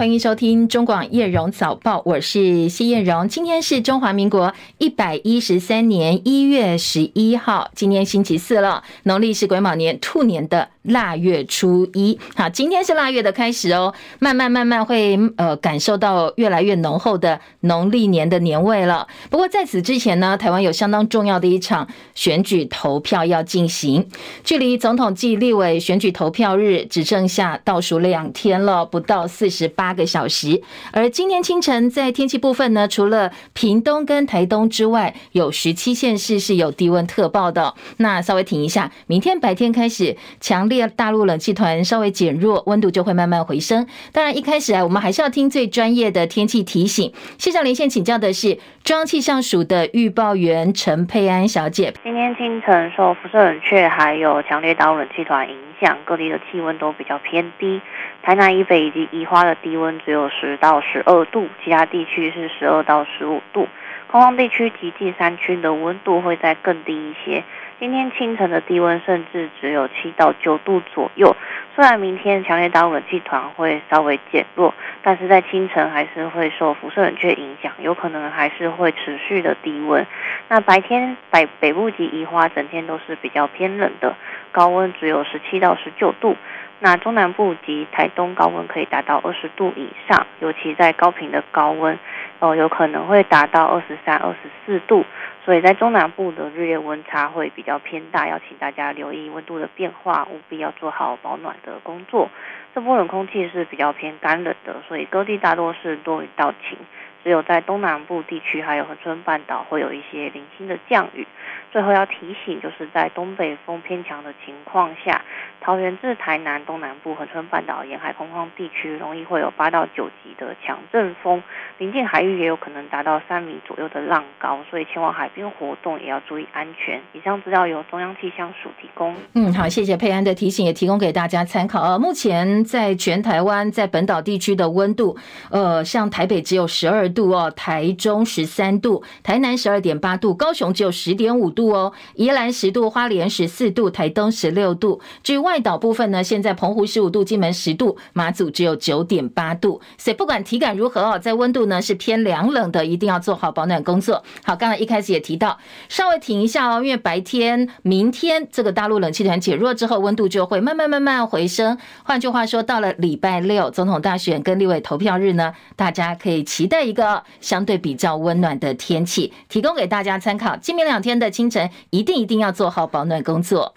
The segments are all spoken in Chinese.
欢迎收听中广叶荣早报，我是谢叶荣。今天是中华民国一百一十三年一月十一号，今天星期四了，农历是癸卯年兔年的腊月初一。好，今天是腊月的开始哦，慢慢慢慢会呃感受到越来越浓厚的农历年的年味了。不过在此之前呢，台湾有相当重要的一场选举投票要进行，距离总统暨立委选举投票日只剩下倒数两天了，不到四十八。八个小时，而今天清晨在天气部分呢，除了屏东跟台东之外，有十七县市是有低温特报的。那稍微停一下，明天白天开始，强烈大陆冷气团稍微减弱，温度就会慢慢回升。当然，一开始啊，我们还是要听最专业的天气提醒。线上连线请教的是中央气象署的预报员陈佩安小姐。今天清晨受辐射冷却还有强烈大陆冷气团影响，各地的气温都比较偏低。台南以北以及宜花的低温只有十到十二度，其他地区是十二到十五度。空旷地区及近山区的温度会再更低一些。今天清晨的低温甚至只有七到九度左右。虽然明天强烈大陆冷气团会稍微减弱，但是在清晨还是会受辐射冷却影响，有可能还是会持续的低温。那白天北北部及宜花整天都是比较偏冷的，高温只有十七到十九度。那中南部及台东高温可以达到二十度以上，尤其在高频的高温，哦，有可能会达到二十三、二十四度，所以在中南部的日夜温差会比较偏大，要请大家留意温度的变化，务必要做好保暖的工作。这波冷空气是比较偏干冷的，所以各地大多是多云到晴，只有在东南部地区还有恒春半岛会有一些零星的降雨。最后要提醒，就是在东北风偏强的情况下，桃园至台南东南部、恒春半岛沿海空旷地区容易会有八到九级的强阵风，临近海域也有可能达到三米左右的浪高，所以前往海边活动也要注意安全。以上资料由中央气象署提供。嗯，好，谢谢佩安的提醒，也提供给大家参考。呃，目前在全台湾在本岛地区的温度，呃，像台北只有十二度哦，台中十三度，台南十二点八度，高雄只有十点五度。度哦，宜兰十度，花莲十四度，台东十六度。至于外岛部分呢，现在澎湖十五度，金门十度，马祖只有九点八度。所以不管体感如何哦，在温度呢是偏凉冷的，一定要做好保暖工作。好，刚才一开始也提到，稍微停一下哦，因为白天明天这个大陆冷气团减弱之后，温度就会慢慢慢慢回升。换句话说，到了礼拜六总统大选跟立委投票日呢，大家可以期待一个相对比较温暖的天气，提供给大家参考。今明两天的清一定一定要做好保暖工作。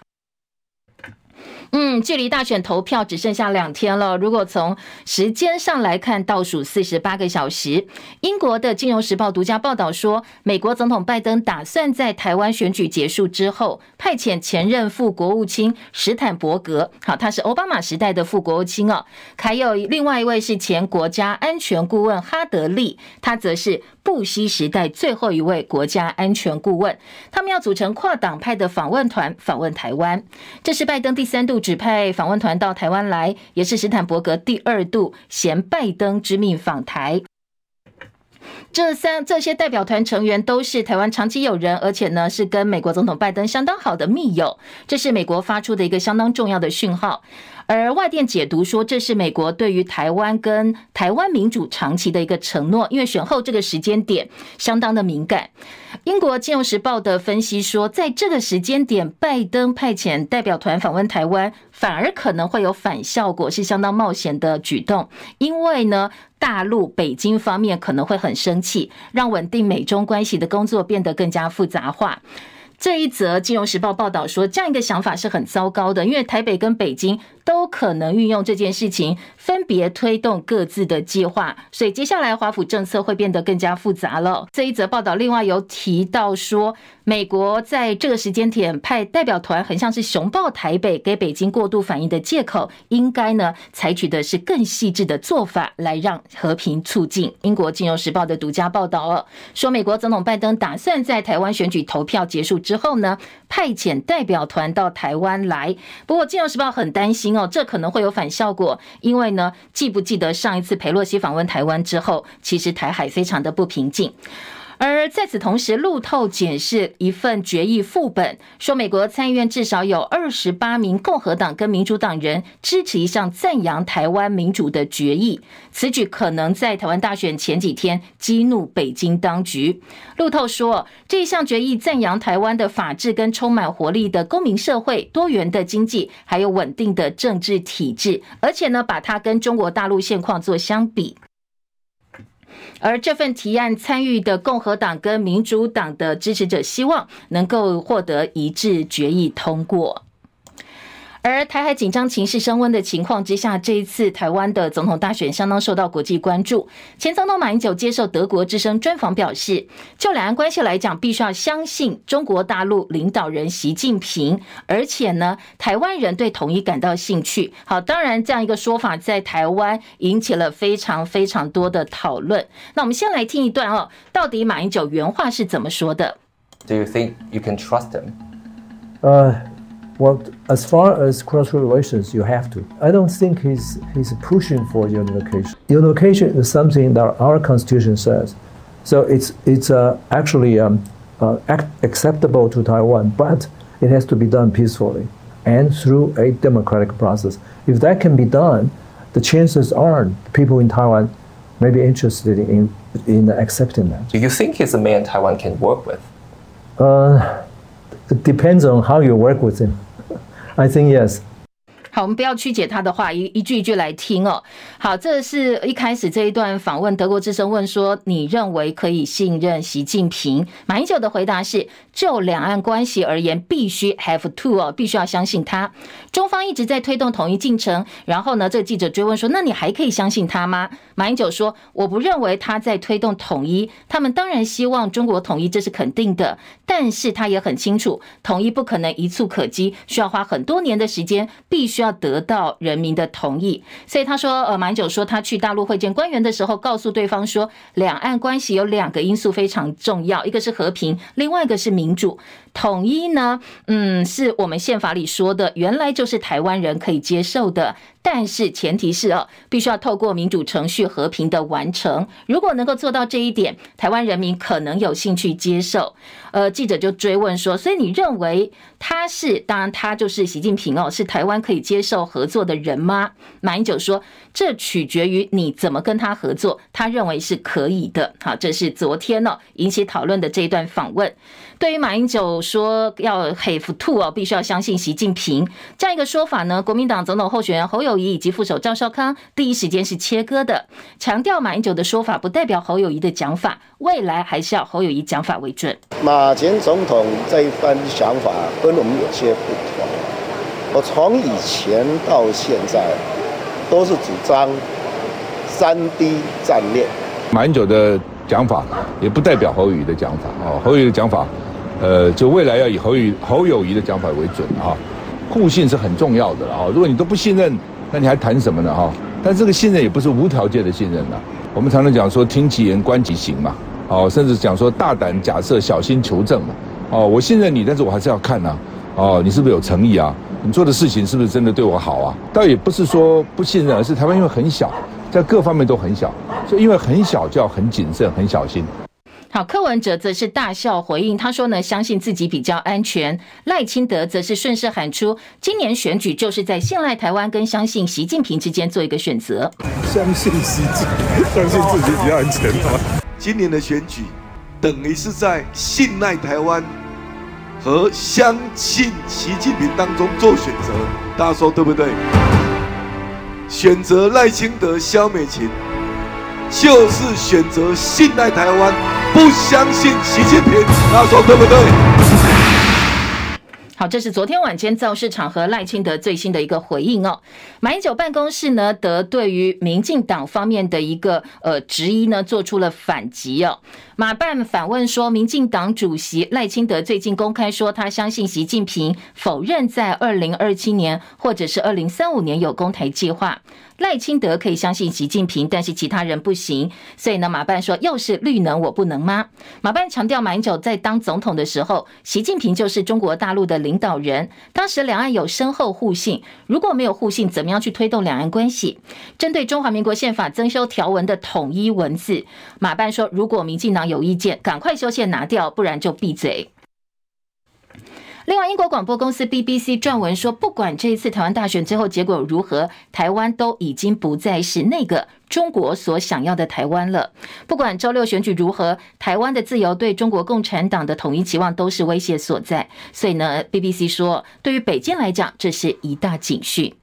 嗯，距离大选投票只剩下两天了。如果从时间上来看，倒数四十八个小时。英国的《金融时报》独家报道说，美国总统拜登打算在台湾选举结束之后，派遣前任副国务卿史坦伯格，好，他是奥巴马时代的副国务卿哦，还有另外一位是前国家安全顾问哈德利，他则是布希时代最后一位国家安全顾问。他们要组成跨党派的访问团访问台湾，这是拜登第三度。指派访问团到台湾来，也是史坦伯格第二度衔拜登之命访台。这三这些代表团成员都是台湾长期友人，而且呢是跟美国总统拜登相当好的密友，这是美国发出的一个相当重要的讯号。而外电解读说，这是美国对于台湾跟台湾民主长期的一个承诺，因为选后这个时间点相当的敏感。英国《金融时报》的分析说，在这个时间点，拜登派遣代表团访问台湾，反而可能会有反效果，是相当冒险的举动。因为呢，大陆北京方面可能会很生气，让稳定美中关系的工作变得更加复杂化。这一则《金融时报》报道说，这样一个想法是很糟糕的，因为台北跟北京都可能运用这件事情，分别推动各自的计划，所以接下来华府政策会变得更加复杂了。这一则报道另外有提到说，美国在这个时间点派代表团，很像是熊抱台北，给北京过度反应的借口，应该呢采取的是更细致的做法来让和平促进。英国《金融时报》的独家报道哦，说美国总统拜登打算在台湾选举投票结束之后呢，派遣代表团到台湾来。不过，《金融时报》很担心哦，这可能会有反效果，因为呢，记不记得上一次裴洛西访问台湾之后，其实台海非常的不平静。而在此同时，路透检视一份决议副本，说美国参议院至少有二十八名共和党跟民主党人支持一项赞扬台湾民主的决议。此举可能在台湾大选前几天激怒北京当局。路透说，这一项决议赞扬台湾的法治跟充满活力的公民社会、多元的经济，还有稳定的政治体制，而且呢，把它跟中国大陆现况做相比。而这份提案参与的共和党跟民主党的支持者希望能够获得一致决议通过。而台海紧张情势升温的情况之下，这一次台湾的总统大选相当受到国际关注。前总统马英九接受德国之声专访表示，就两岸关系来讲，必须要相信中国大陆领导人习近平，而且呢，台湾人对统一感到兴趣。好，当然这样一个说法在台湾引起了非常非常多的讨论。那我们先来听一段哦，到底马英九原话是怎么说的？Do you think you can trust him? 呃。Well, as far as cross relations, you have to. I don't think he's, he's pushing for unification. Unification is something that our constitution says. So it's, it's uh, actually um, uh, acceptable to Taiwan, but it has to be done peacefully and through a democratic process. If that can be done, the chances are people in Taiwan may be interested in, in accepting that. Do you think he's a man Taiwan can work with? Uh, it depends on how you work with him. I think yes. 好，我们不要曲解他的话，一一句一句来听哦。好，这是一开始这一段访问，德国之声问说：“你认为可以信任习近平？”马英九的回答是：“就两岸关系而言，必须 have to 哦，必须要相信他。中方一直在推动统一进程。”然后呢，这个记者追问说：“那你还可以相信他吗？”马英九说：“我不认为他在推动统一，他们当然希望中国统一，这是肯定的。但是他也很清楚，统一不可能一蹴可及，需要花很多年的时间，必须要得到人民的同意。所以他说，呃，马英九说他去大陆会见官员的时候，告诉对方说，两岸关系有两个因素非常重要，一个是和平，另外一个是民主。统一呢，嗯，是我们宪法里说的，原来就是台湾人可以接受的。但是前提是哦，必须要透过民主程序和平的完成。如果能够做到这一点，台湾人民可能有兴趣接受。呃，记者就追问说：“所以你认为他是？当然，他就是习近平哦，是台湾可以接受合作的人吗？”马英九说：“这取决于你怎么跟他合作。”他认为是可以的。好，这是昨天哦引起讨论的这一段访问。对于马英九说要 have to 哦，必须要相信习近平这样一个说法呢，国民党总统候选人侯友宜以及副手赵少康第一时间是切割的，强调马英九的说法不代表侯友谊的讲法，未来还是要侯友谊讲法为准。马前总统这一番想法跟我们有些不同，我从以前到现在都是主张三 D 战略。马英九的讲法也不代表侯友谊的讲法啊，侯友谊的讲法。呃，就未来要以侯友侯友谊的讲法为准啊，互信是很重要的啊。如果你都不信任，那你还谈什么呢哈？但这个信任也不是无条件的信任呐。我们常常讲说听其言观其行嘛，哦，甚至讲说大胆假设小心求证嘛。哦，我信任你，但是我还是要看呐。哦，你是不是有诚意啊？你做的事情是不是真的对我好啊？倒也不是说不信任，而是台湾因为很小，在各方面都很小，所以因为很小就要很谨慎、很小心。好，柯文哲则是大笑回应，他说呢，相信自己比较安全。赖清德则是顺势喊出，今年选举就是在信赖台湾跟相信习近平之间做一个选择。相信习近平，相信自己比较安全吗？今年的选举等于是在信赖台湾和相信习近平当中做选择，大家说对不对？选择赖清德、萧美琴，就是选择信赖台湾。不相信习近平，他说对不对？好，这是昨天晚间造势场合赖清德最新的一个回应哦。马英九办公室呢，得对于民进党方面的一个呃质疑呢，做出了反击哦。马办反问说，民进党主席赖清德最近公开说，他相信习近平，否认在二零二七年或者是二零三五年有攻台计划。赖清德可以相信习近平，但是其他人不行。所以呢，马办说又是绿能，我不能吗？马办强调，马英九在当总统的时候，习近平就是中国大陆的领导人。当时两岸有深厚互信，如果没有互信，怎么样去推动两岸关系？针对中华民国宪法增修条文的统一文字，马办说，如果民进党有意见，赶快修宪拿掉，不然就闭嘴。另外，英国广播公司 BBC 撰文说，不管这一次台湾大选最后结果如何，台湾都已经不再是那个中国所想要的台湾了。不管周六选举如何，台湾的自由对中国共产党的统一期望都是威胁所在。所以呢，BBC 说，对于北京来讲，这是一大警讯。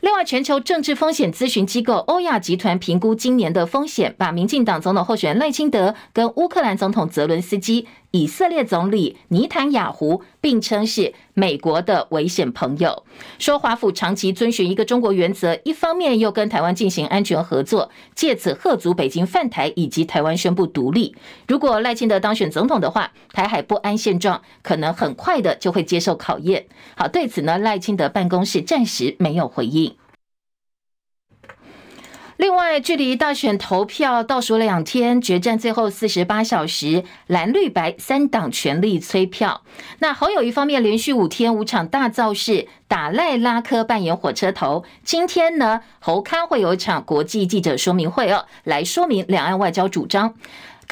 另外，全球政治风险咨询机构欧亚集团评估今年的风险，把民进党总统候选人赖清德跟乌克兰总统泽伦斯基、以色列总理尼坦雅胡并称是美国的危险朋友。说华府长期遵循一个中国原则，一方面又跟台湾进行安全合作，借此吓阻北京犯台以及台湾宣布独立。如果赖清德当选总统的话，台海不安现状可能很快的就会接受考验。好，对此呢，赖清德办公室暂时没有回应。另外，距离大选投票倒数两天，决战最后四十八小时，蓝绿白三党全力催票。那侯友谊方面，连续五天五场大造势，打赖拉科扮演火车头。今天呢，侯康会有一场国际记者说明会哦，来说明两岸外交主张。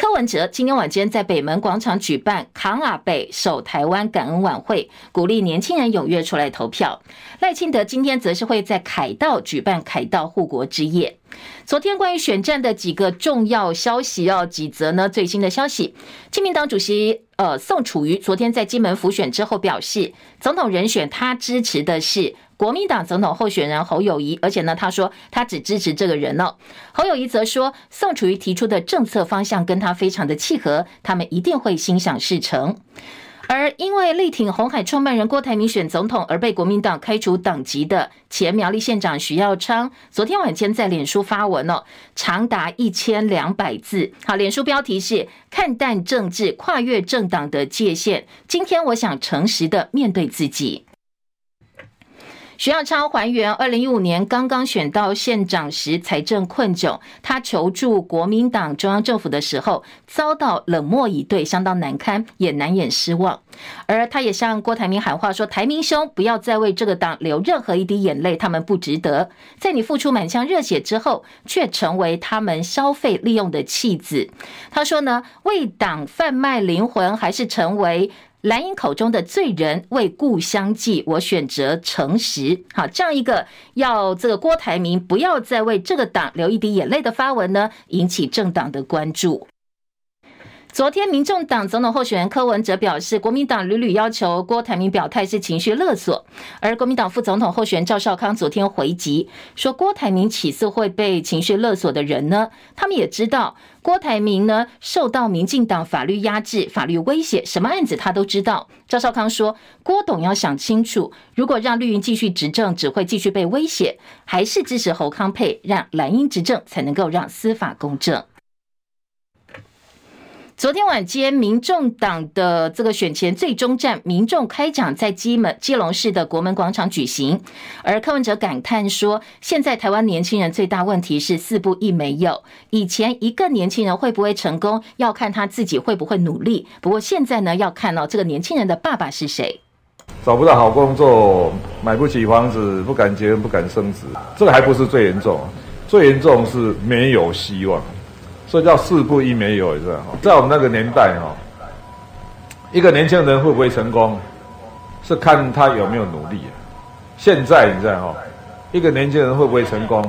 柯文哲今天晚间在北门广场举办扛阿北守台湾感恩晚会，鼓励年轻人踊跃出来投票。赖清德今天则是会在凯道举办凯道护国之夜。昨天关于选战的几个重要消息哦，几则呢？最新的消息，亲民党主席呃宋楚瑜昨天在金门府选之后表示，总统人选他支持的是。国民党总统候选人侯友谊，而且呢，他说他只支持这个人哦。侯友谊则说，宋楚瑜提出的政策方向跟他非常的契合，他们一定会心想事成。而因为力挺红海创办人郭台铭选总统而被国民党开除党籍的前苗栗县长徐耀昌，昨天晚间在脸书发文哦，长达一千两百字。好，脸书标题是“看淡政治，跨越政党的界限”。今天我想诚实的面对自己。徐耀昌还原二零一五年刚刚选到县长时财政困窘，他求助国民党中央政府的时候遭到冷漠以对，相当难堪，也难掩失望。而他也向郭台铭喊话说：“台铭兄，不要再为这个党流任何一滴眼泪，他们不值得。在你付出满腔热血之后，却成为他们消费利用的弃子。”他说呢，为党贩卖灵魂，还是成为？蓝营口中的罪人为故乡祭，我选择诚实。好，这样一个要这个郭台铭不要再为这个党流一滴眼泪的发文呢，引起政党的关注。昨天，民众党总统候选人柯文哲表示，国民党屡屡要求郭台铭表态是情绪勒索。而国民党副总统候选人赵少康昨天回击说，郭台铭岂是会被情绪勒索的人呢？他们也知道郭台铭呢受到民进党法律压制、法律威胁，什么案子他都知道。赵少康说，郭董要想清楚，如果让绿营继续执政，只会继续被威胁，还是支持侯康配，让蓝营执政，才能够让司法公正。昨天晚间，民众党的这个选前最终战，民众开讲在基门基隆市的国门广场举行。而柯文哲感叹说：“现在台湾年轻人最大问题是四不一没有。以前一个年轻人会不会成功，要看他自己会不会努力。不过现在呢，要看到这个年轻人的爸爸是谁。找不到好工作，买不起房子，不敢结婚，不敢生子，这个还不是最严重，最严重是没有希望。”所以叫四不一没有，你知道哈，在我们那个年代哈，一个年轻人会不会成功，是看他有没有努力。现在你知道哈，一个年轻人会不会成功，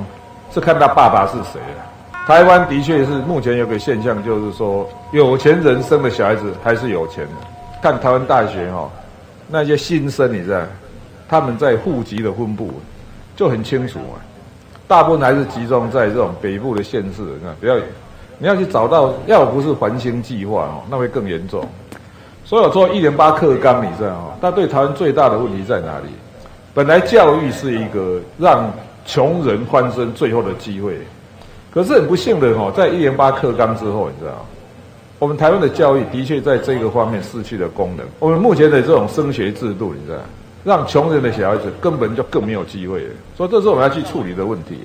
是看他爸爸是谁。台湾的确是目前有个现象，就是说有钱人生的小孩子还是有钱的。看台湾大学哈，那些新生你知道，他们在户籍的分布就很清楚啊，大部分还是集中在这种北部的县市，你看比较。你要去找到，要不是环星计划哦，那会更严重。所以我说一零八课纲，你知道哦，它对台湾最大的问题在哪里？本来教育是一个让穷人翻身最后的机会，可是很不幸的哦，在一零八课纲之后，你知道，我们台湾的教育的确在这个方面失去了功能。我们目前的这种升学制度，你知道，让穷人的小孩子根本就更没有机会。所以这是我们要去处理的问题。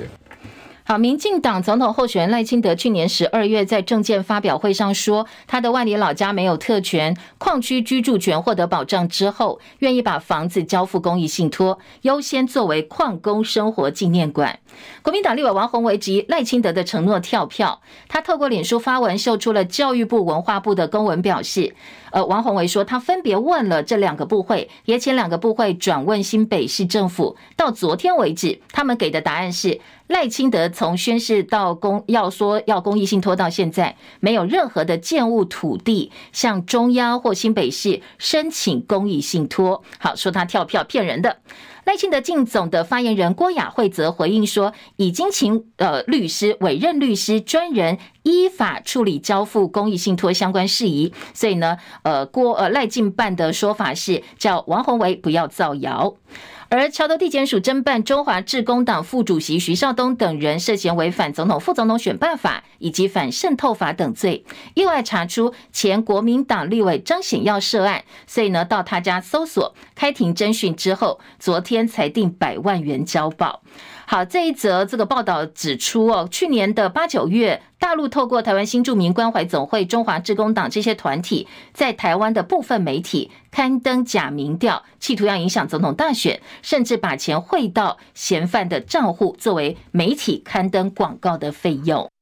好，民进党总统候选人赖清德去年十二月在政见发表会上说，他的万里老家没有特权，矿区居住权获得保障之后，愿意把房子交付公益信托，优先作为矿工生活纪念馆。国民党立委王宏维及赖清德的承诺跳票，他透过脸书发文秀出了教育部、文化部的公文，表示，呃，王宏维说他分别问了这两个部会，也请两个部会转问新北市政府，到昨天为止，他们给的答案是。赖清德从宣誓到公要说要公益信托到现在，没有任何的建物土地向中央或新北市申请公益信托。好，说他跳票骗人的。赖清德竞总的发言人郭雅慧则回应说，已经请呃律师委任律师专人依法处理交付公益信托相关事宜。所以呢，呃郭呃赖进办的说法是叫王宏维不要造谣。而桥头地检署侦办中华致公党副主席徐少东等人涉嫌违反总统、副总统选办法以及反渗透法等罪，意外查出前国民党立委张显耀涉案，所以呢到他家搜索，开庭侦讯之后，昨天裁定百万元交保。好，这一则这个报道指出哦，去年的八九月，大陆透过台湾新住民关怀总会、中华致公党这些团体，在台湾的部分媒体刊登假民调，企图要影响总统大选，甚至把钱汇到嫌犯的账户，作为媒体刊登广告的费用。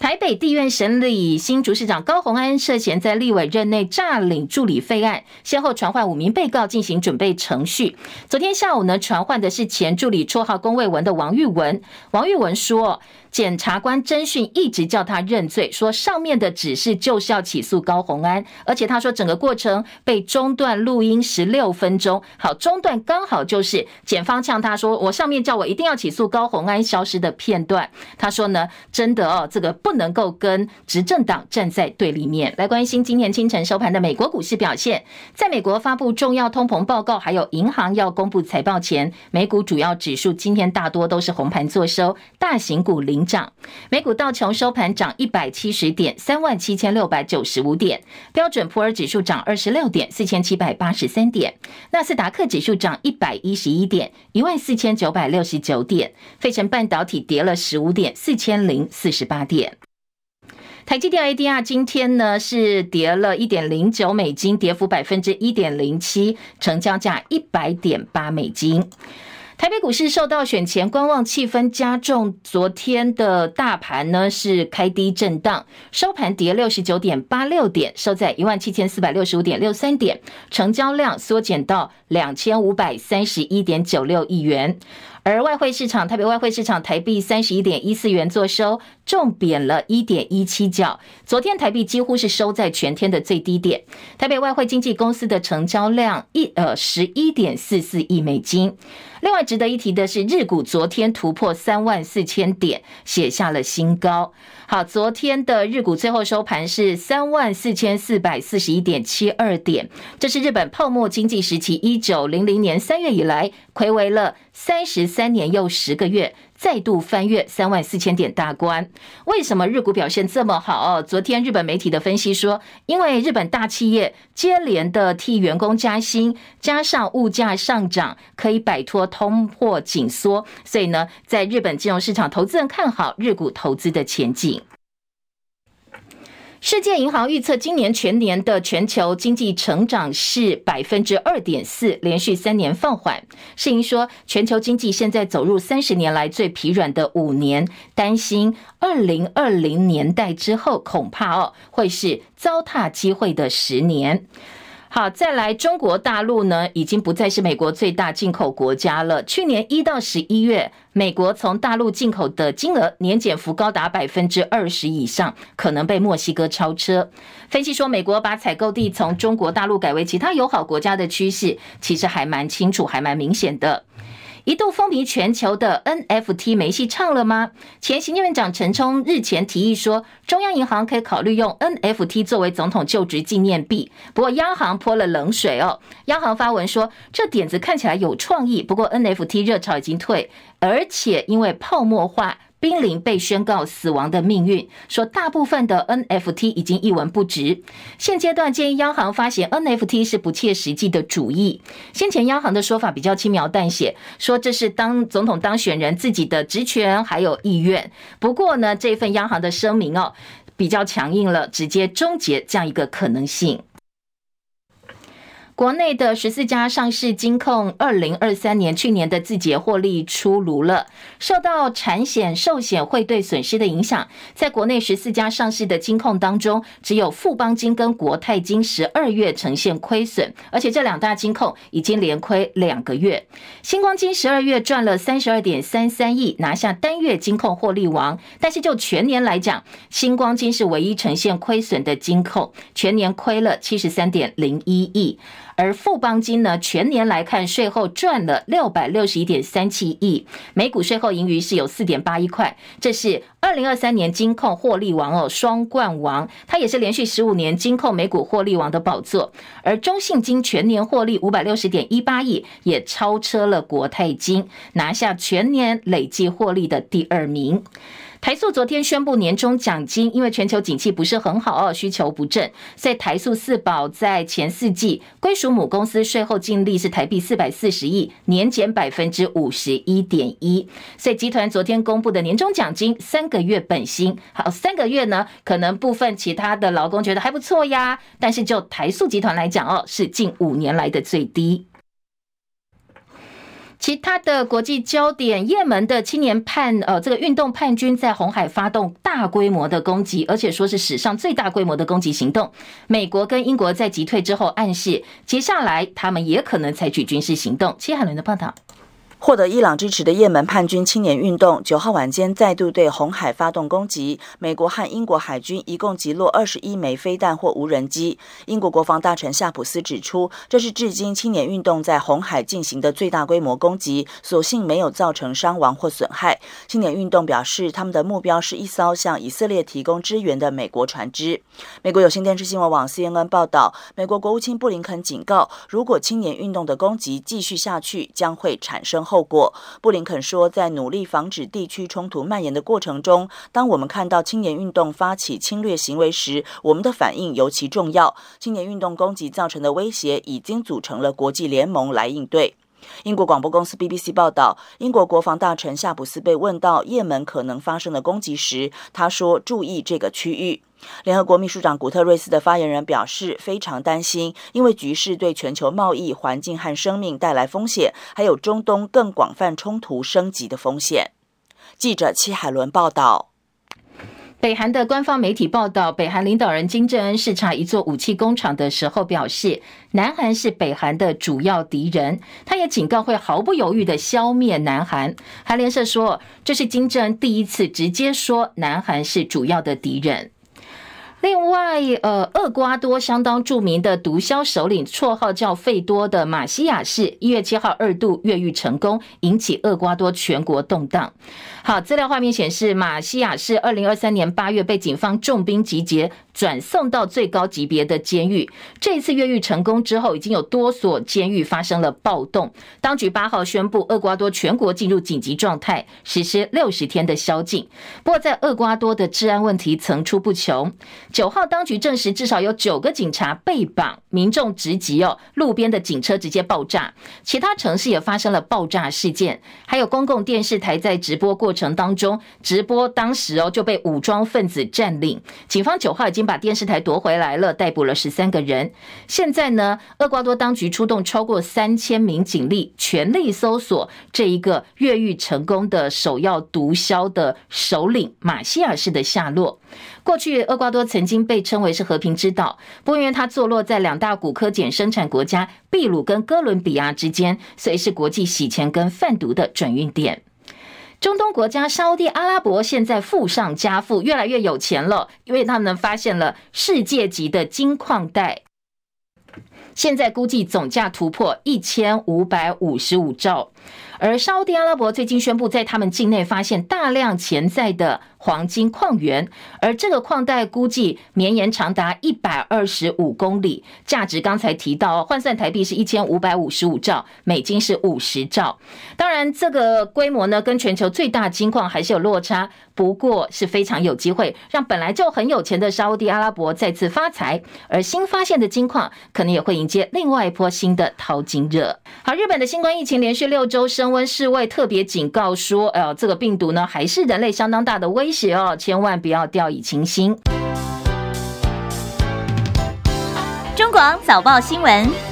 台北地院审理新竹市长高虹安涉嫌在立委任内诈领助理费案，先后传唤五名被告进行准备程序。昨天下午呢，传唤的是前助理绰号工卫文的王玉文。王玉文说。检察官侦讯一直叫他认罪，说上面的指示就是要起诉高虹安，而且他说整个过程被中断录音十六分钟。好，中断刚好就是检方呛他说，我上面叫我一定要起诉高虹安消失的片段。他说呢，真的哦，这个不能够跟执政党站在对立面。来关心今天清晨收盘的美国股市表现，在美国发布重要通膨报告，还有银行要公布财报前，美股主要指数今天大多都是红盘作收，大型股零。涨，美股道琼收盘涨一百七十点，三万七千六百九十五点；标准普尔指数涨二十六点，四千七百八十三点；纳斯达克指数涨一百一十一点，一万四千九百六十九点；费城半导体跌了十五点，四千零四十八点。台积电 ADR 今天呢是跌了一点零九美金，跌幅百分之一点零七，成交价一百点八美金。台北股市受到选前观望气氛加重，昨天的大盘呢是开低震荡，收盘跌六十九点八六点，收在一万七千四百六十五点六三点，成交量缩减到两千五百三十一点九六亿元。而外汇市场，台北外汇市场台币三十一点一四元作收，重贬了一点一七角。昨天台币几乎是收在全天的最低点。台北外汇经纪公司的成交量一呃十一点四四亿美金。另外值得一提的是，日股昨天突破三万四千点，写下了新高。好，昨天的日股最后收盘是三万四千四百四十一点七二点，这是日本泡沫经济时期一九零零年三月以来，睽违了三十三年又十个月。再度翻越三万四千点大关，为什么日股表现这么好？昨天日本媒体的分析说，因为日本大企业接连的替员工加薪，加上物价上涨，可以摆脱通货紧缩，所以呢，在日本金融市场，投资人看好日股投资的前景。世界银行预测，今年全年的全球经济成长是百分之二点四，连续三年放缓。世银说，全球经济现在走入三十年来最疲软的五年，担心二零二零年代之后，恐怕哦会是糟蹋机会的十年。好，再来，中国大陆呢，已经不再是美国最大进口国家了。去年一到十一月，美国从大陆进口的金额年减幅高达百分之二十以上，可能被墨西哥超车。分析说，美国把采购地从中国大陆改为其他友好国家的趋势，其实还蛮清楚，还蛮明显的。一度风靡全球的 NFT 没戏唱了吗？前行政院长陈冲日前提议说，中央银行可以考虑用 NFT 作为总统就职纪念币。不过央行泼了冷水哦，央行发文说，这点子看起来有创意，不过 NFT 热潮已经退，而且因为泡沫化。濒临被宣告死亡的命运，说大部分的 NFT 已经一文不值。现阶段建议央行发行 NFT 是不切实际的主意。先前央行的说法比较轻描淡写，说这是当总统当选人自己的职权还有意愿。不过呢，这份央行的声明哦，比较强硬了，直接终结这样一个可能性。国内的十四家上市金控，二零二三年去年的字节获利出炉了。受到产险、寿险汇兑损失的影响，在国内十四家上市的金控当中，只有富邦金跟国泰金十二月呈现亏损，而且这两大金控已经连亏两个月。星光金十二月赚了三十二点三三亿，拿下单月金控获利王。但是就全年来讲，星光金是唯一呈现亏损的金控，全年亏了七十三点零一亿。而富邦金呢，全年来看税后赚了六百六十一点三七亿，每股税后盈余是有四点八一块，这是二零二三年金控获利王哦，双冠王，它也是连续十五年金控每股获利王的宝座。而中信金全年获利五百六十点一八亿，也超车了国泰金，拿下全年累计获利的第二名。台塑昨天宣布年终奖金，因为全球景气不是很好哦，需求不振，所以台塑四宝在前四季归属母公司税后净利是台币四百四十亿，年减百分之五十一点一。所以集团昨天公布的年终奖金三个月本薪，好，三个月呢，可能部分其他的劳工觉得还不错呀，但是就台塑集团来讲哦，是近五年来的最低。其他的国际焦点，也门的青年叛呃，这个运动叛军在红海发动大规模的攻击，而且说是史上最大规模的攻击行动。美国跟英国在击退之后，暗示接下来他们也可能采取军事行动。齐海伦的报道。获得伊朗支持的也门叛军青年运动九号晚间再度对红海发动攻击，美国和英国海军一共击落二十一枚飞弹或无人机。英国国防大臣夏普斯指出，这是至今青年运动在红海进行的最大规模攻击，所幸没有造成伤亡或损害。青年运动表示，他们的目标是一艘向以色列提供支援的美国船只。美国有线电视新闻网 CNN 报道，美国国务卿布林肯警告，如果青年运动的攻击继续下去，将会产生后果，布林肯说，在努力防止地区冲突蔓延的过程中，当我们看到青年运动发起侵略行为时，我们的反应尤其重要。青年运动攻击造成的威胁已经组成了国际联盟来应对。英国广播公司 BBC 报道，英国国防大臣夏普斯被问到也门可能发生的攻击时，他说：“注意这个区域。”联合国秘书长古特瑞斯的发言人表示非常担心，因为局势对全球贸易、环境和生命带来风险，还有中东更广泛冲突升级的风险。记者戚海伦报道。北韩的官方媒体报道，北韩领导人金正恩视察一座武器工厂的时候表示，南韩是北韩的主要敌人。他也警告会毫不犹豫的消灭南韩。韩联社说，这是金正恩第一次直接说南韩是主要的敌人。另外，呃，厄瓜多相当著名的毒枭首领，绰号叫费多的马西亚士，一月七号二度越狱成功，引起厄瓜多全国动荡。好，资料画面显示，马西亚士二零二三年八月被警方重兵集结，转送到最高级别的监狱。这一次越狱成功之后，已经有多所监狱发生了暴动。当局八号宣布，厄瓜多全国进入紧急状态，实施六十天的宵禁。不过，在厄瓜多的治安问题层出不穷。九号，当局证实至少有九个警察被绑，民众直击哦，路边的警车直接爆炸。其他城市也发生了爆炸事件，还有公共电视台在直播过程当中，直播当时哦就被武装分子占领。警方九号已经把电视台夺回来了，逮捕了十三个人。现在呢，厄瓜多当局出动超过三千名警力，全力搜索这一个越狱成功的首要毒枭的首领马西尔士的下落。过去，厄瓜多曾经被称为是和平之岛，不过因为它坐落在两大骨科碱生产国家秘鲁跟哥伦比亚之间，所以是国际洗钱跟贩毒的转运点。中东国家沙乌地阿拉伯现在富上加富，越来越有钱了，因为他们发现了世界级的金矿带，现在估计总价突破一千五百五十五兆。而沙乌地阿拉伯最近宣布，在他们境内发现大量潜在的黄金矿源，而这个矿带估计绵延长达一百二十五公里，价值刚才提到换算台币是一千五百五十五兆，美金是五十兆。当然，这个规模呢，跟全球最大金矿还是有落差，不过是非常有机会让本来就很有钱的沙乌地阿拉伯再次发财，而新发现的金矿可能也会迎接另外一波新的淘金热。好，日本的新冠疫情连续六周升温，世卫特别警告说，呃，这个病毒呢还是人类相当大的威胁哦，千万不要掉以轻心。中广早报新闻。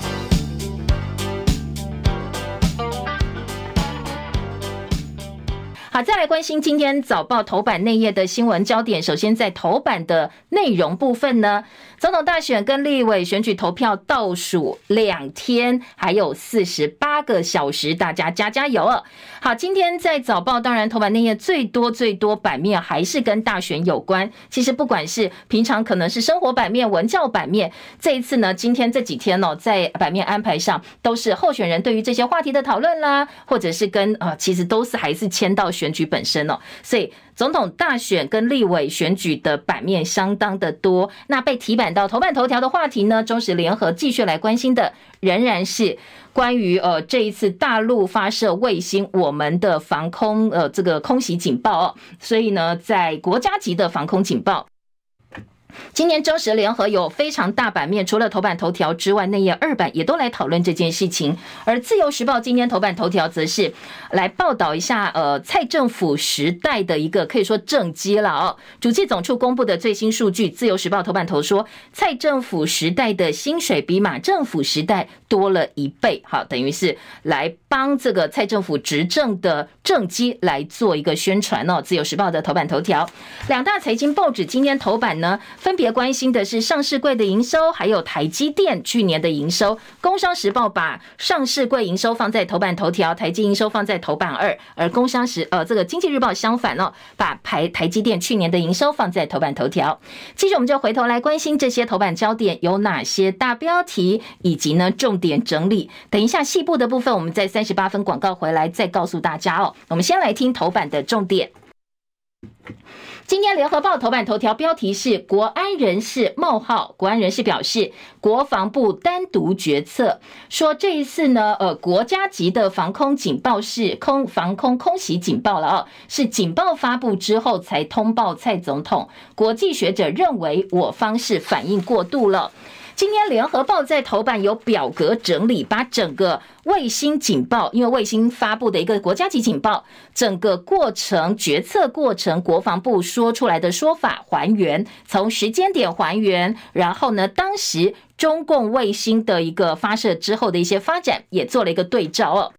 好，再来关心今天早报头版内页的新闻焦点。首先，在头版的内容部分呢，总统大选跟立委选举投票倒数两天，还有四十八个小时，大家加加油哦！好，今天在早报，当然头版内页最多最多版面还是跟大选有关。其实不管是平常可能是生活版面、文教版面，这一次呢，今天这几天哦，在版面安排上都是候选人对于这些话题的讨论啦，或者是跟啊，其实都是还是牵到选选举本身哦，所以。总统大选跟立委选举的版面相当的多，那被提版到头版头条的话题呢？中时联合继续来关心的仍然是关于呃这一次大陆发射卫星，我们的防空呃这个空袭警报哦，所以呢，在国家级的防空警报。今年中时联合有非常大版面，除了头版头条之外，内页二版也都来讨论这件事情。而自由时报今天头版头条则是来报道一下，呃，蔡政府时代的一个可以说政绩了哦。主计总处公布的最新数据，自由时报头版头说，蔡政府时代的薪水比马政府时代多了一倍，好，等于是来帮这个蔡政府执政的政绩来做一个宣传哦。自由时报的头版头条，两大财经报纸今天头版呢，分别关心的是上市柜的营收，还有台积电去年的营收。工商时报把上市柜营收放在头版头条，台积营收放在头版二，而工商时呃这个经济日报相反哦，把台台积电去年的营收放在头版头条。接着我们就回头来关心这些头版焦点有哪些大标题，以及呢重点整理。等一下细部的部分，我们在三十八分广告回来再告诉大家哦。我们先来听头版的重点。今天联合报头版头条标题是国安人士冒号，国安人士表示，国防部单独决策，说这一次呢，呃，国家级的防空警报是空防空空袭警报了哦，是警报发布之后才通报蔡总统。国际学者认为我方是反应过度了。今天联合报在头版有表格整理，把整个卫星警报，因为卫星发布的一个国家级警报，整个过程决策过程，国防部说出来的说法还原，从时间点还原，然后呢，当时中共卫星的一个发射之后的一些发展也做了一个对照哦。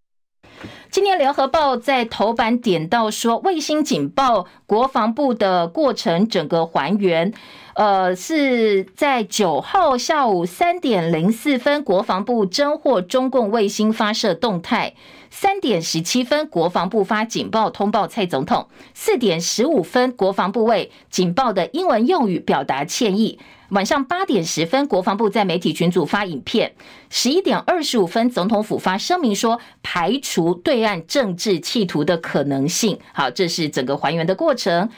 今天联合报在头版点到说，卫星警报，国防部的过程整个还原。呃，是在九号下午三点零四分，国防部侦获中共卫星发射动态；三点十七分，国防部发警报通报蔡总统；四点十五分，国防部为警报的英文用语表达歉意；晚上八点十分，国防部在媒体群组发影片；十一点二十五分，总统府发声明说排除对岸政治企图的可能性。好，这是整个还原的过程。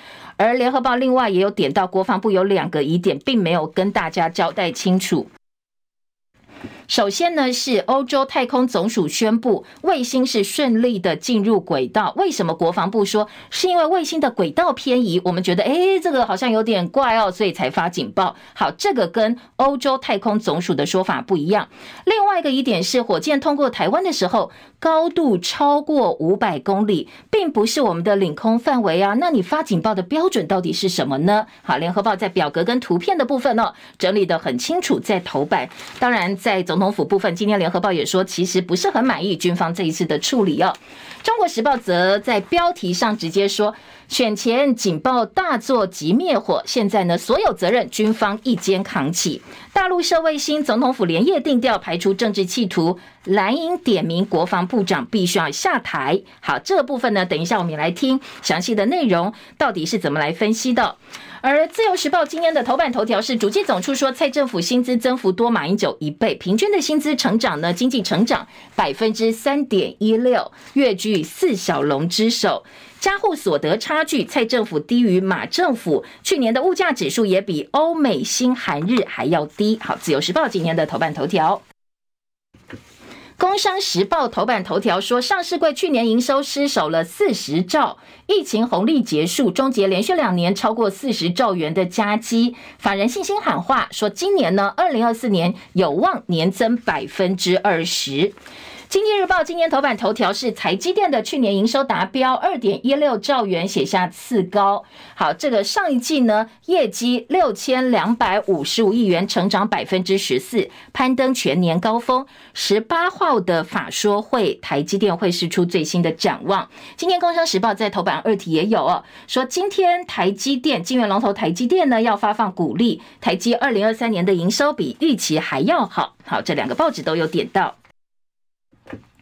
而联合报另外也有点到国防部有两个疑点，并没有跟大家交代清楚。首先呢，是欧洲太空总署宣布卫星是顺利的进入轨道。为什么国防部说是因为卫星的轨道偏移？我们觉得，哎，这个好像有点怪哦，所以才发警报。好，这个跟欧洲太空总署的说法不一样。另外一个疑点是，火箭通过台湾的时候，高度超过五百公里，并不是我们的领空范围啊。那你发警报的标准到底是什么呢？好，联合报在表格跟图片的部分哦，整理得很清楚，在头版。当然，在总统府部分，今天联合报也说，其实不是很满意军方这一次的处理哦。中国时报则在标题上直接说，选前警报大作即灭火，现在呢，所有责任军方一肩扛起。大陆社卫星，总统府连夜定调，排除政治企图。蓝营点名国防部长必须要下台。好，这部分呢，等一下我们来听详细的内容，到底是怎么来分析的。而自由时报今天的头版头条是，主计总处说，蔡政府薪资增幅多马英九一倍，平均的薪资成长呢，经济成长百分之三点一六，跃居四小龙之首。家户所得差距，蔡政府低于马政府，去年的物价指数也比欧美新韩日还要低。好，自由时报今天的头版头条。工商时报头版头条说，上市柜去年营收失守了四十兆，疫情红利结束，终结连续两年超过四十兆元的佳绩，法人信心喊话说，今年呢，二零二四年有望年增百分之二十。经济日报今天头版头条是台积电的去年营收达标二点一六兆元，写下次高。好，这个上一季呢，业绩六千两百五十五亿元，成长百分之十四，攀登全年高峰。十八号的法说会，台积电会释出最新的展望。今天工商时报在头版二题也有哦，说今天台积电晶圆龙头台积电呢要发放股利，台积二零二三年的营收比预期还要好。好，这两个报纸都有点到。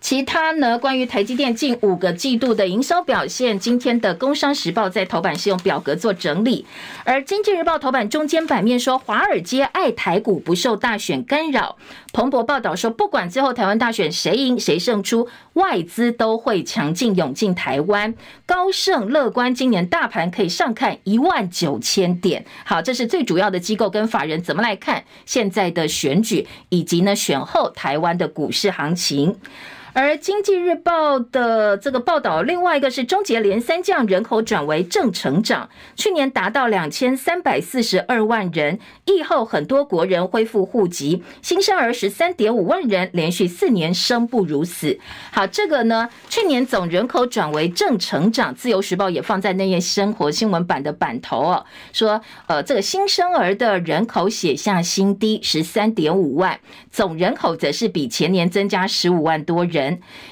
其他呢？关于台积电近五个季度的营收表现，今天的《工商时报》在头版是用表格做整理，而《经济日报》头版中间版面说，华尔街爱台股不受大选干扰。彭博报道说，不管最后台湾大选谁赢谁胜出，外资都会强劲涌进台湾。高盛乐观今年大盘可以上看一万九千点。好，这是最主要的机构跟法人怎么来看现在的选举，以及呢选后台湾的股市行情。而《经济日报》的这个报道，另外一个是终结连三降，人口转为正成长，去年达到两千三百四十二万人，疫后很多国人恢复户籍，新生儿十三点五万人，连续四年生不如死。好，这个呢，去年总人口转为正成长，《自由时报》也放在那页生活新闻版的版头哦，说呃，这个新生儿的人口写下新低，十三点五万，总人口则是比前年增加十五万多人。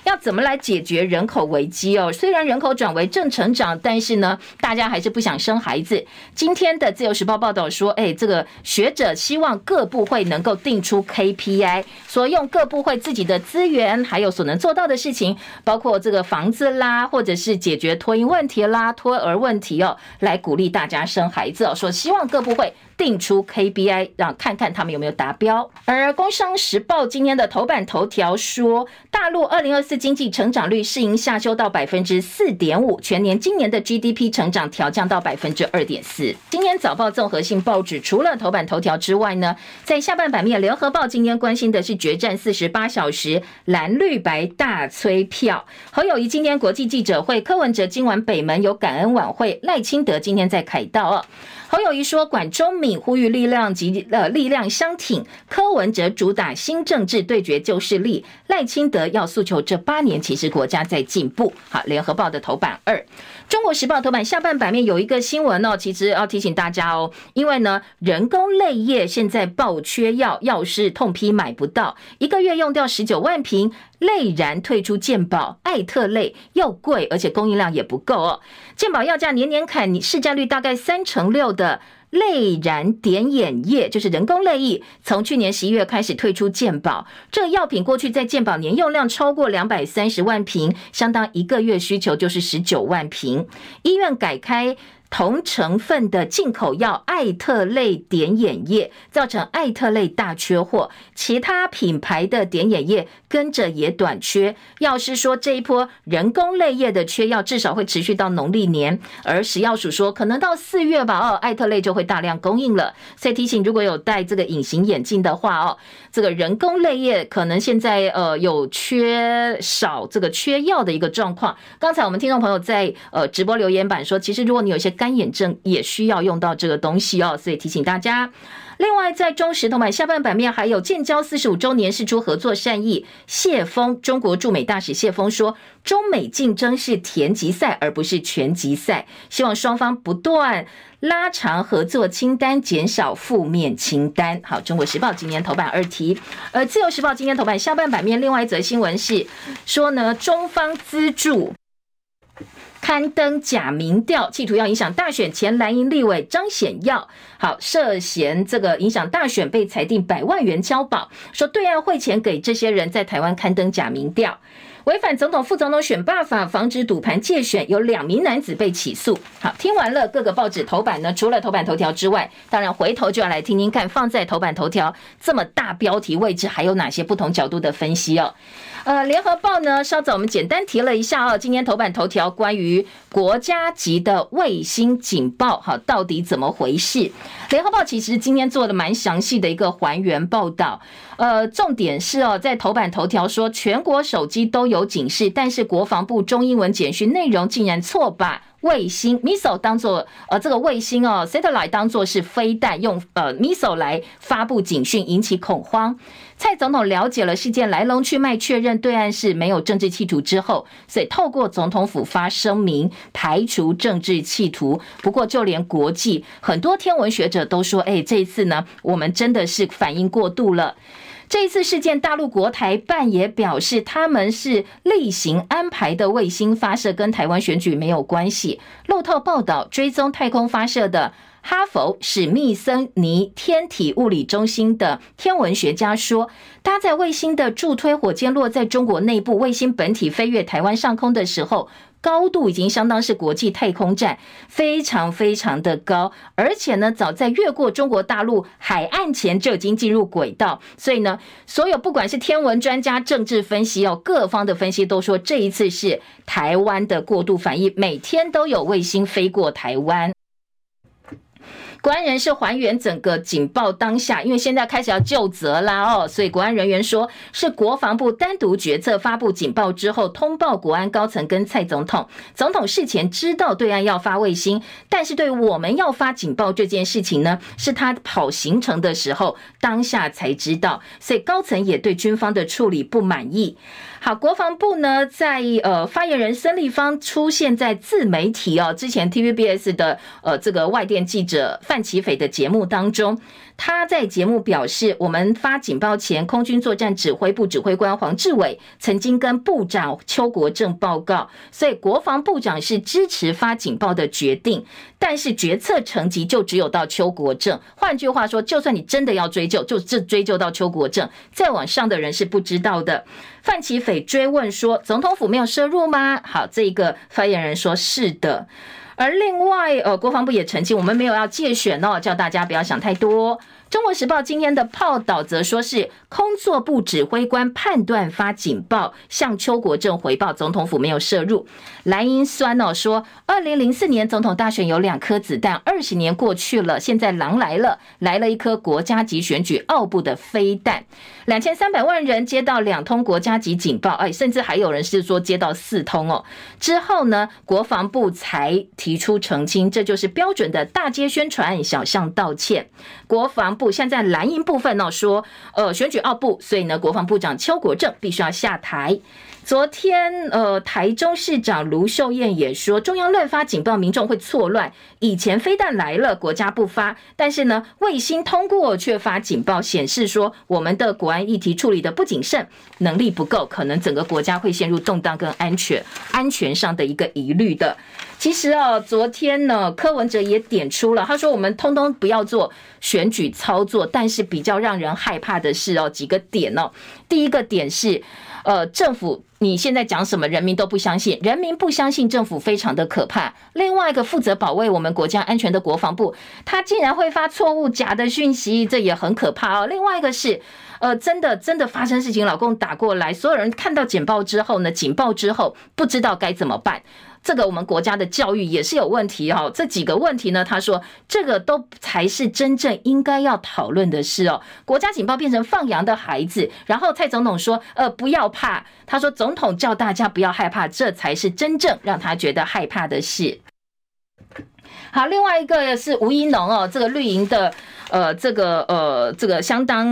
要怎么来解决人口危机哦？虽然人口转为正成长，但是呢，大家还是不想生孩子。今天的自由时报报道说，哎，这个学者希望各部会能够定出 KPI，所用各部会自己的资源，还有所能做到的事情，包括这个房子啦，或者是解决托婴问题啦、托儿问题哦，来鼓励大家生孩子哦。说希望各部会。定出 KPI，让看看他们有没有达标。而《工商时报》今天的头版头条说，大陆二零二四经济成长率适应下修到百分之四点五，全年今年的 GDP 成长调降到百分之二点四。今天早报综合性报纸除了头版头条之外呢，在下半版面，《联合报》今天关心的是决战四十八小时，蓝绿白大催票。侯友谊今天国际记者会，柯文哲今晚北门有感恩晚会，赖清德今天在凯道哦。侯友谊说，管中敏呼吁力量及呃力量相挺，柯文哲主打新政治对决旧势力，赖清德要诉求这八年其实国家在进步。好，联合报的头版二。中国时报头版下半版面有一个新闻哦，其实要提醒大家哦，因为呢，人工泪液现在爆缺药，药师痛批买不到，一个月用掉十九万瓶，泪然退出健保，艾特泪又贵，而且供应量也不够哦，健保药价年年砍，你市占率大概三成六的。泪然点眼液就是人工泪液，从去年十一月开始退出健保。这个药品过去在健保年用量超过两百三十万瓶，相当一个月需求就是十九万瓶。医院改开。同成分的进口药艾特类点眼液造成艾特类大缺货，其他品牌的点眼液跟着也短缺。药师说，这一波人工泪液的缺药至少会持续到农历年，而食药署说可能到四月吧，哦，艾特类就会大量供应了。所以提醒，如果有戴这个隐形眼镜的话，哦，这个人工泪液可能现在呃有缺少这个缺药的一个状况。刚才我们听众朋友在呃直播留言板说，其实如果你有些干眼症也需要用到这个东西哦，所以提醒大家。另外，在中时头版下半版面还有建交四十五周年是出合作善意。谢锋，中国驻美大使谢锋说，中美竞争是田级赛而不是拳击赛，希望双方不断拉长合作清单，减少负面清单。好，中国时报今天头版二题，而自由时报今天头版下半版面另外一则新闻是说呢，中方资助。刊登假民调，企图要影响大选前蓝营立委张显耀，好涉嫌这个影响大选，被裁定百万元交保，说对岸汇钱给这些人在台湾刊登假民调。违反总统、副总统选罢法，防止赌盘借选，有两名男子被起诉。好，听完了各个报纸头版呢，除了头版头条之外，当然回头就要来听听看，放在头版头条这么大标题位置，还有哪些不同角度的分析哦。呃，联合报呢，稍早我们简单提了一下哦，今天头版头条关于国家级的卫星警报，哈，到底怎么回事？联合报其实今天做的蛮详细的一个还原报道，呃，重点是哦，在头版头条说全国手机都有警示，但是国防部中英文简讯内容竟然错把卫星 missile 当做呃这个卫星哦 satellite 当做是飞弹，用呃 missile 来发布警讯，引起恐慌。蔡总统了解了事件来龙去脉，确认对岸是没有政治企图之后，所以透过总统府发声明排除政治企图。不过，就连国际很多天文学者都说：“哎，这一次呢，我们真的是反应过度了。”这一次事件，大陆国台办也表示，他们是例行安排的卫星发射，跟台湾选举没有关系。路透报道，追踪太空发射的。哈佛史密森尼天体物理中心的天文学家说，搭载卫星的助推火箭落在中国内部，卫星本体飞越台湾上空的时候，高度已经相当是国际太空站，非常非常的高，而且呢，早在越过中国大陆海岸前就已经进入轨道。所以呢，所有不管是天文专家、政治分析哦，各方的分析都说，这一次是台湾的过度反应，每天都有卫星飞过台湾。国安人士还原整个警报当下，因为现在开始要就责啦哦，所以国安人员说是国防部单独决策发布警报之后，通报国安高层跟蔡总统。总统事前知道对岸要发卫星，但是对我们要发警报这件事情呢，是他跑行程的时候当下才知道，所以高层也对军方的处理不满意。好，国防部呢，在呃发言人孙立方出现在自媒体哦，之前 TVBS 的呃这个外电记者范奇斐的节目当中。他在节目表示，我们发警报前，空军作战指挥部指挥官黄志伟曾经跟部长邱国正报告，所以国防部长是支持发警报的决定，但是决策层级就只有到邱国正。换句话说，就算你真的要追究，就这追究到邱国正，再往上的人是不知道的。范奇斐追问说：“总统府没有涉入吗？”好，这个发言人说：“是的。”而另外，呃，国防部也澄清，我们没有要借选哦，叫大家不要想太多。中国时报今天的报道则说是空作部指挥官判断发警报，向邱国正回报，总统府没有涉入。蓝营酸哦说，二零零四年总统大选有两颗子弹，二十年过去了，现在狼来了，来了一颗国家级选举奥部的飞弹。两千三百万人接到两通国家级警报，哎，甚至还有人是说接到四通哦。之后呢，国防部才提出澄清，这就是标准的大街宣传，小巷道歉。国防部现在蓝营部分呢说，呃，选举二部，所以呢，国防部长邱国正必须要下台。昨天，呃，台中市长卢秀燕也说，中央乱发警报，民众会错乱。以前飞弹来了，国家不发，但是呢，卫星通过却发警报，显示说我们的国安议题处理的不谨慎，能力不够，可能整个国家会陷入动荡跟安全安全上的一个疑虑的。其实啊，昨天呢，柯文哲也点出了，他说我们通通不要做选举操作，但是比较让人害怕的是哦，几个点哦，第一个点是。呃，政府你现在讲什么，人民都不相信，人民不相信政府，非常的可怕。另外一个负责保卫我们国家安全的国防部，他竟然会发错误假的讯息，这也很可怕哦。另外一个是，呃，真的真的发生事情，老公打过来，所有人看到警报之后呢，警报之后不知道该怎么办。这个我们国家的教育也是有问题哈，这几个问题呢，他说这个都才是真正应该要讨论的事哦。国家警报变成放羊的孩子，然后蔡总统说，呃，不要怕，他说总统叫大家不要害怕，这才是真正让他觉得害怕的事。好，另外一个是吴怡农哦，这个绿营的。呃，这个呃，这个相当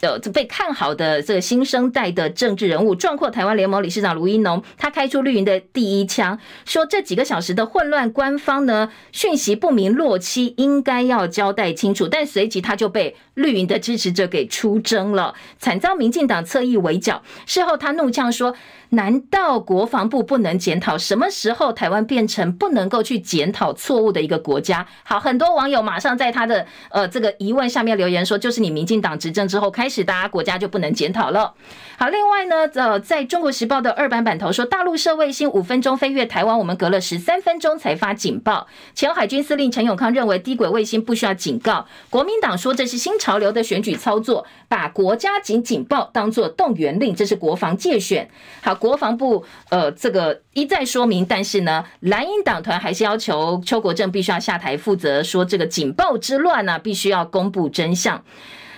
呃，这被看好的这个新生代的政治人物，壮阔台湾联盟理事长卢一农，他开出绿营的第一枪，说这几个小时的混乱，官方呢讯息不明落期，应该要交代清楚。但随即他就被绿营的支持者给出征了，惨遭民进党侧翼围剿。事后他怒呛说：“难道国防部不能检讨？什么时候台湾变成不能够去检讨错误的一个国家？”好，很多网友马上在他的呃这个疑问下面留言说：“就是你民进党执政之后开始，大家国家就不能检讨了。”好，另外呢，呃，在中国时报的二版版头说，大陆射卫星五分钟飞越台湾，我们隔了十三分钟才发警报。前海军司令陈永康认为低轨卫星不需要警告。国民党说这是新潮流的选举操作，把国家警警报当作动员令，这是国防界选。好，国防部呃这个一再说明，但是呢，蓝营党团还是要求邱国正必须要下台负责，说这个警报之乱呢、必须要公布真相。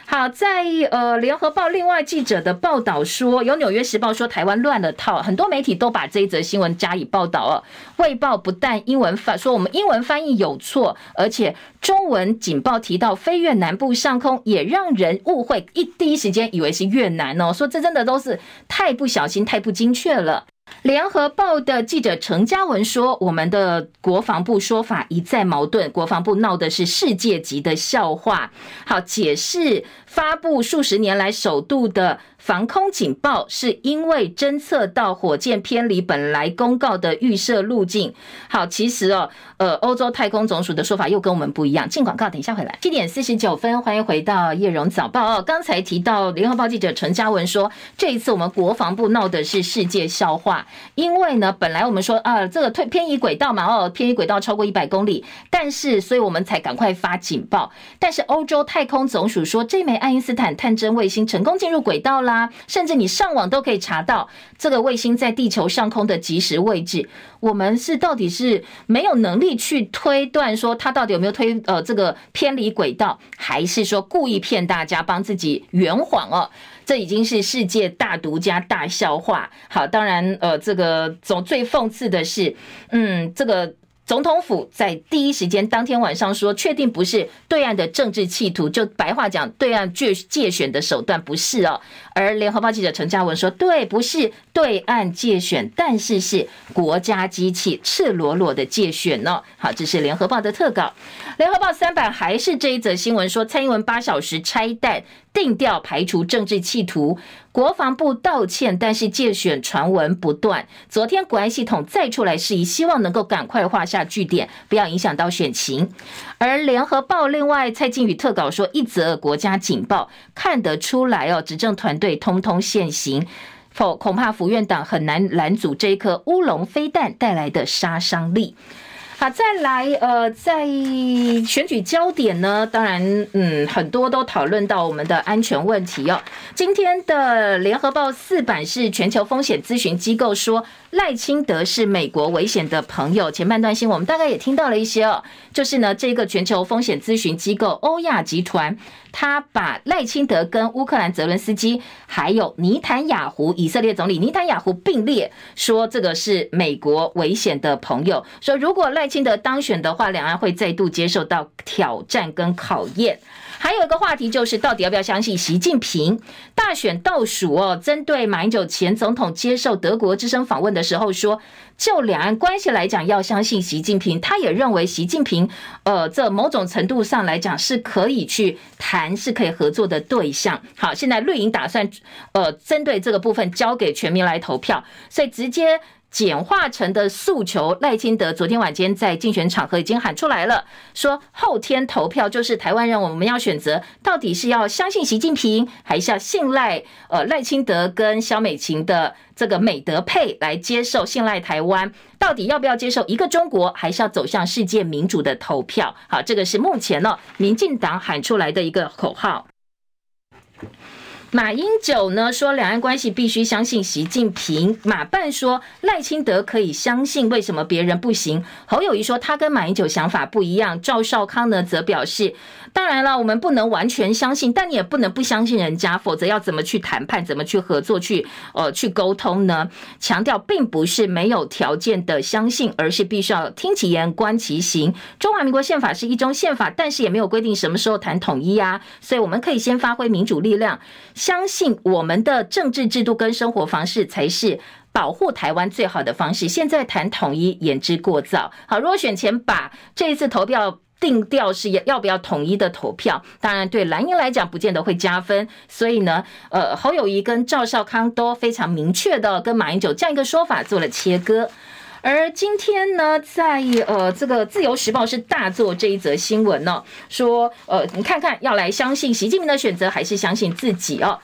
好，在呃，《联合报》另外记者的报道说，有《纽约时报》说台湾乱了套，很多媒体都把这一则新闻加以报道哦。《卫报》不但英文翻说我们英文翻译有错，而且中文警报提到飞越南部上空，也让人误会，一第一时间以为是越南哦。说这真的都是太不小心，太不精确了。联合报的记者程嘉文说：“我们的国防部说法一再矛盾，国防部闹的是世界级的笑话。”好，解释发布数十年来首度的。防空警报是因为侦测到火箭偏离本来公告的预设路径。好，其实哦，呃，欧洲太空总署的说法又跟我们不一样。进广告，等一下回来。七点四十九分，欢迎回到叶荣早报哦。刚才提到联合报记者陈嘉文说，这一次我们国防部闹的是世界笑话，因为呢，本来我们说啊，这个退偏移轨道嘛，哦，偏移轨道超过一百公里，但是所以我们才赶快发警报。但是欧洲太空总署说，这枚爱因斯坦探针卫星成功进入轨道啦。甚至你上网都可以查到这个卫星在地球上空的即时位置。我们是到底是没有能力去推断说它到底有没有推呃这个偏离轨道，还是说故意骗大家帮自己圆谎哦？这已经是世界大独家大笑话。好，当然呃这个总最讽刺的是，嗯这个。总统府在第一时间当天晚上说，确定不是对岸的政治企图，就白话讲，对岸借借选的手段不是哦。而联合报记者陈嘉文说，对，不是对岸借选，但是是国家机器赤裸裸的借选哦。好，这是联合报的特稿。联合报三版还是这一则新闻说，蔡英文八小时拆弹。定调排除政治企图，国防部道歉，但是借选传闻不断。昨天国安系统再出来示意，希望能够赶快画下句点，不要影响到选情。而联合报另外蔡靖宇特稿说，一则国家警报看得出来哦，执政团队通通现形，否恐怕府院党很难拦阻这一颗乌龙飞弹带来的杀伤力。好，再来，呃，在选举焦点呢，当然，嗯，很多都讨论到我们的安全问题哦。今天的联合报四版是全球风险咨询机构说。赖清德是美国危险的朋友。前半段新闻我们大概也听到了一些哦，就是呢，这个全球风险咨询机构欧亚集团，他把赖清德跟乌克兰泽伦斯基，还有尼坦雅胡以色列总理尼坦雅胡并列，说这个是美国危险的朋友。说如果赖清德当选的话，两岸会再度接受到挑战跟考验。还有一个话题就是，到底要不要相信习近平？大选倒数哦，针对马英九前总统接受德国之声访问的时候说，就两岸关系来讲，要相信习近平。他也认为习近平，呃，这某种程度上来讲是可以去谈，是可以合作的对象。好，现在绿营打算，呃，针对这个部分交给全民来投票，所以直接。简化成的诉求，赖清德昨天晚间在竞选场合已经喊出来了，说后天投票就是台湾人，我们要选择到底是要相信习近平，还是要信赖呃赖清德跟萧美琴的这个美德配来接受信赖台湾，到底要不要接受一个中国，还是要走向世界民主的投票？好，这个是目前呢民进党喊出来的一个口号。马英九呢说，两岸关系必须相信习近平。马办说赖清德可以相信，为什么别人不行？侯友谊说他跟马英九想法不一样。赵少康呢则表示。当然了，我们不能完全相信，但你也不能不相信人家，否则要怎么去谈判，怎么去合作，去呃去沟通呢？强调并不是没有条件的相信，而是必须要听其言，观其行。中华民国宪法是一中宪法，但是也没有规定什么时候谈统一啊，所以我们可以先发挥民主力量，相信我们的政治制度跟生活方式才是保护台湾最好的方式。现在谈统一言之过早。好，如果选前把这一次投票。定调是要不要统一的投票。当然，对蓝营来讲，不见得会加分。所以呢，呃，侯友宜跟赵少康都非常明确的跟马英九这样一个说法做了切割。而今天呢，在呃这个自由时报是大做这一则新闻呢，说呃你看看要来相信习近平的选择，还是相信自己哦。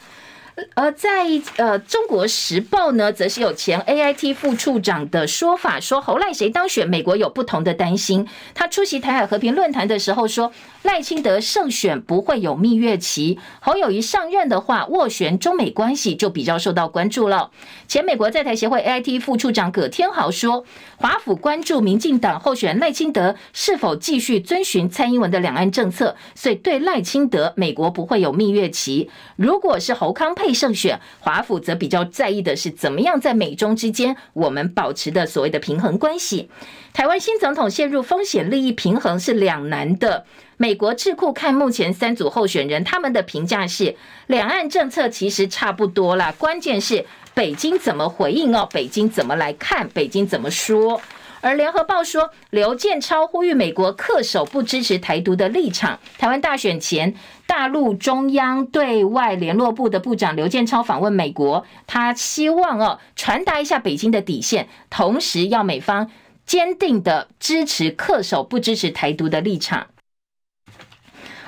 而在呃中国时报呢，则是有前 AIT 副处长的说法，说侯赖谁当选，美国有不同的担心。他出席台海和平论坛的时候说，赖清德胜选不会有蜜月期，侯友宜上任的话，斡旋中美关系就比较受到关注了。前美国在台协会 AIT 副处长葛天豪说，华府关注民进党候选赖清德是否继续遵循蔡英文的两岸政策，所以对赖清德，美国不会有蜜月期。如果是侯康配胜选，华府则比较在意的是怎么样在美中之间我们保持的所谓的平衡关系。台湾新总统陷入风险利益平衡是两难的。美国智库看目前三组候选人，他们的评价是两岸政策其实差不多啦，关键是北京怎么回应哦，北京怎么来看，北京怎么说。而联合报说，刘建超呼吁美国恪守不支持台独的立场。台湾大选前，大陆中央对外联络部的部长刘建超访问美国，他希望哦传达一下北京的底线，同时要美方坚定的支持恪守不支持台独的立场。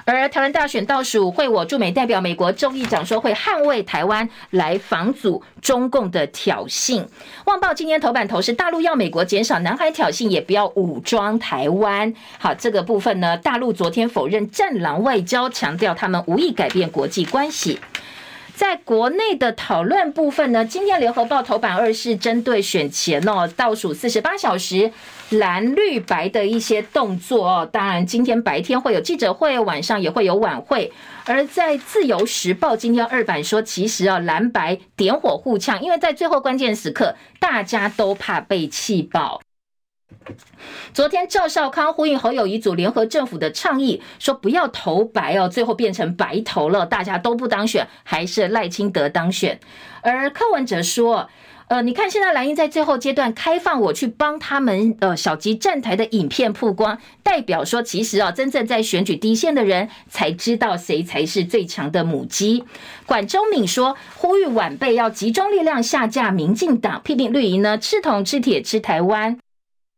而台湾大选倒数，会我驻美代表美国众议长说会捍卫台湾，来防阻中共的挑衅。旺报今天头版头是大陆要美国减少南海挑衅，也不要武装台湾。好，这个部分呢，大陆昨天否认战狼外交，强调他们无意改变国际关系。在国内的讨论部分呢，今天联合报头版二是针对选前哦，倒数四十八小时蓝绿白的一些动作哦。当然，今天白天会有记者会，晚上也会有晚会。而在自由时报今天二版说，其实啊蓝白点火互呛，因为在最后关键时刻，大家都怕被气爆。昨天赵少康呼应侯友一组联合政府的倡议，说不要投白哦，最后变成白投了，大家都不当选，还是赖清德当选。而柯文哲说，呃，你看现在蓝营在最后阶段开放我去帮他们呃小鸡站台的影片曝光，代表说其实啊，真正在选举第一线的人才知道谁才是最强的母鸡。管中闵说，呼吁晚辈要集中力量下架民进党，批评绿营呢吃铜吃铁吃台湾。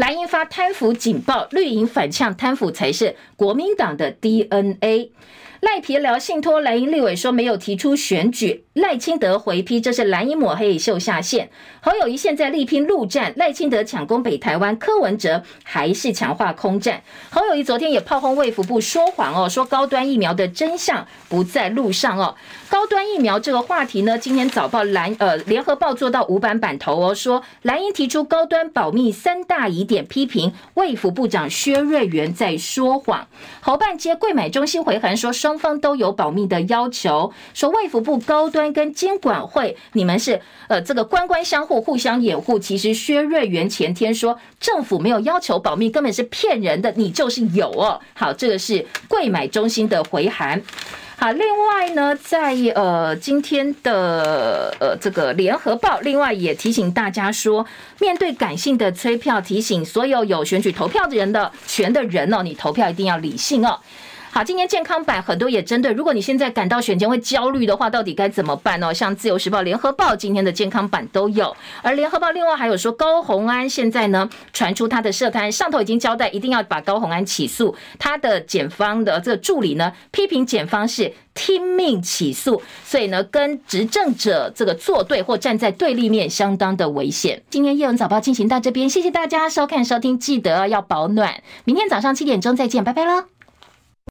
蓝营发贪腐警报，绿营反呛贪腐才是国民党的 DNA。赖皮聊信托蓝营立委说没有提出选举，赖清德回批这是蓝营抹黑秀下限。侯友谊现在力拼陆战，赖清德抢攻北台湾，柯文哲还是强化空战。侯友谊昨天也炮轰卫福部说谎哦，说高端疫苗的真相不在路上哦。高端疫苗这个话题呢，今天早报蓝呃联合报做到五版版头哦，说蓝营提出高端保密三大疑点，批评卫福部长薛瑞元在说谎。侯办接柜买中心回函说双方都有保密的要求，说卫福部高端跟监管会你们是呃这个官官相护，互相掩护。其实薛瑞元前天说政府没有要求保密，根本是骗人的，你就是有哦。好，这个是柜买中心的回函。好，另外呢，在呃今天的呃这个联合报，另外也提醒大家说，面对感性的催票，提醒所有有选举投票的人的权的人哦，你投票一定要理性哦。好，今天健康版很多也针对，如果你现在感到选前会焦虑的话，到底该怎么办呢？像自由时报、联合报今天的健康版都有，而联合报另外还有说高虹安现在呢传出他的涉贪，上头已经交代，一定要把高虹安起诉。他的检方的这个助理呢批评检方是听命起诉，所以呢跟执政者这个作对或站在对立面相当的危险。今天叶文早报进行到这边，谢谢大家收看收听，记得要保暖，明天早上七点钟再见，拜拜喽。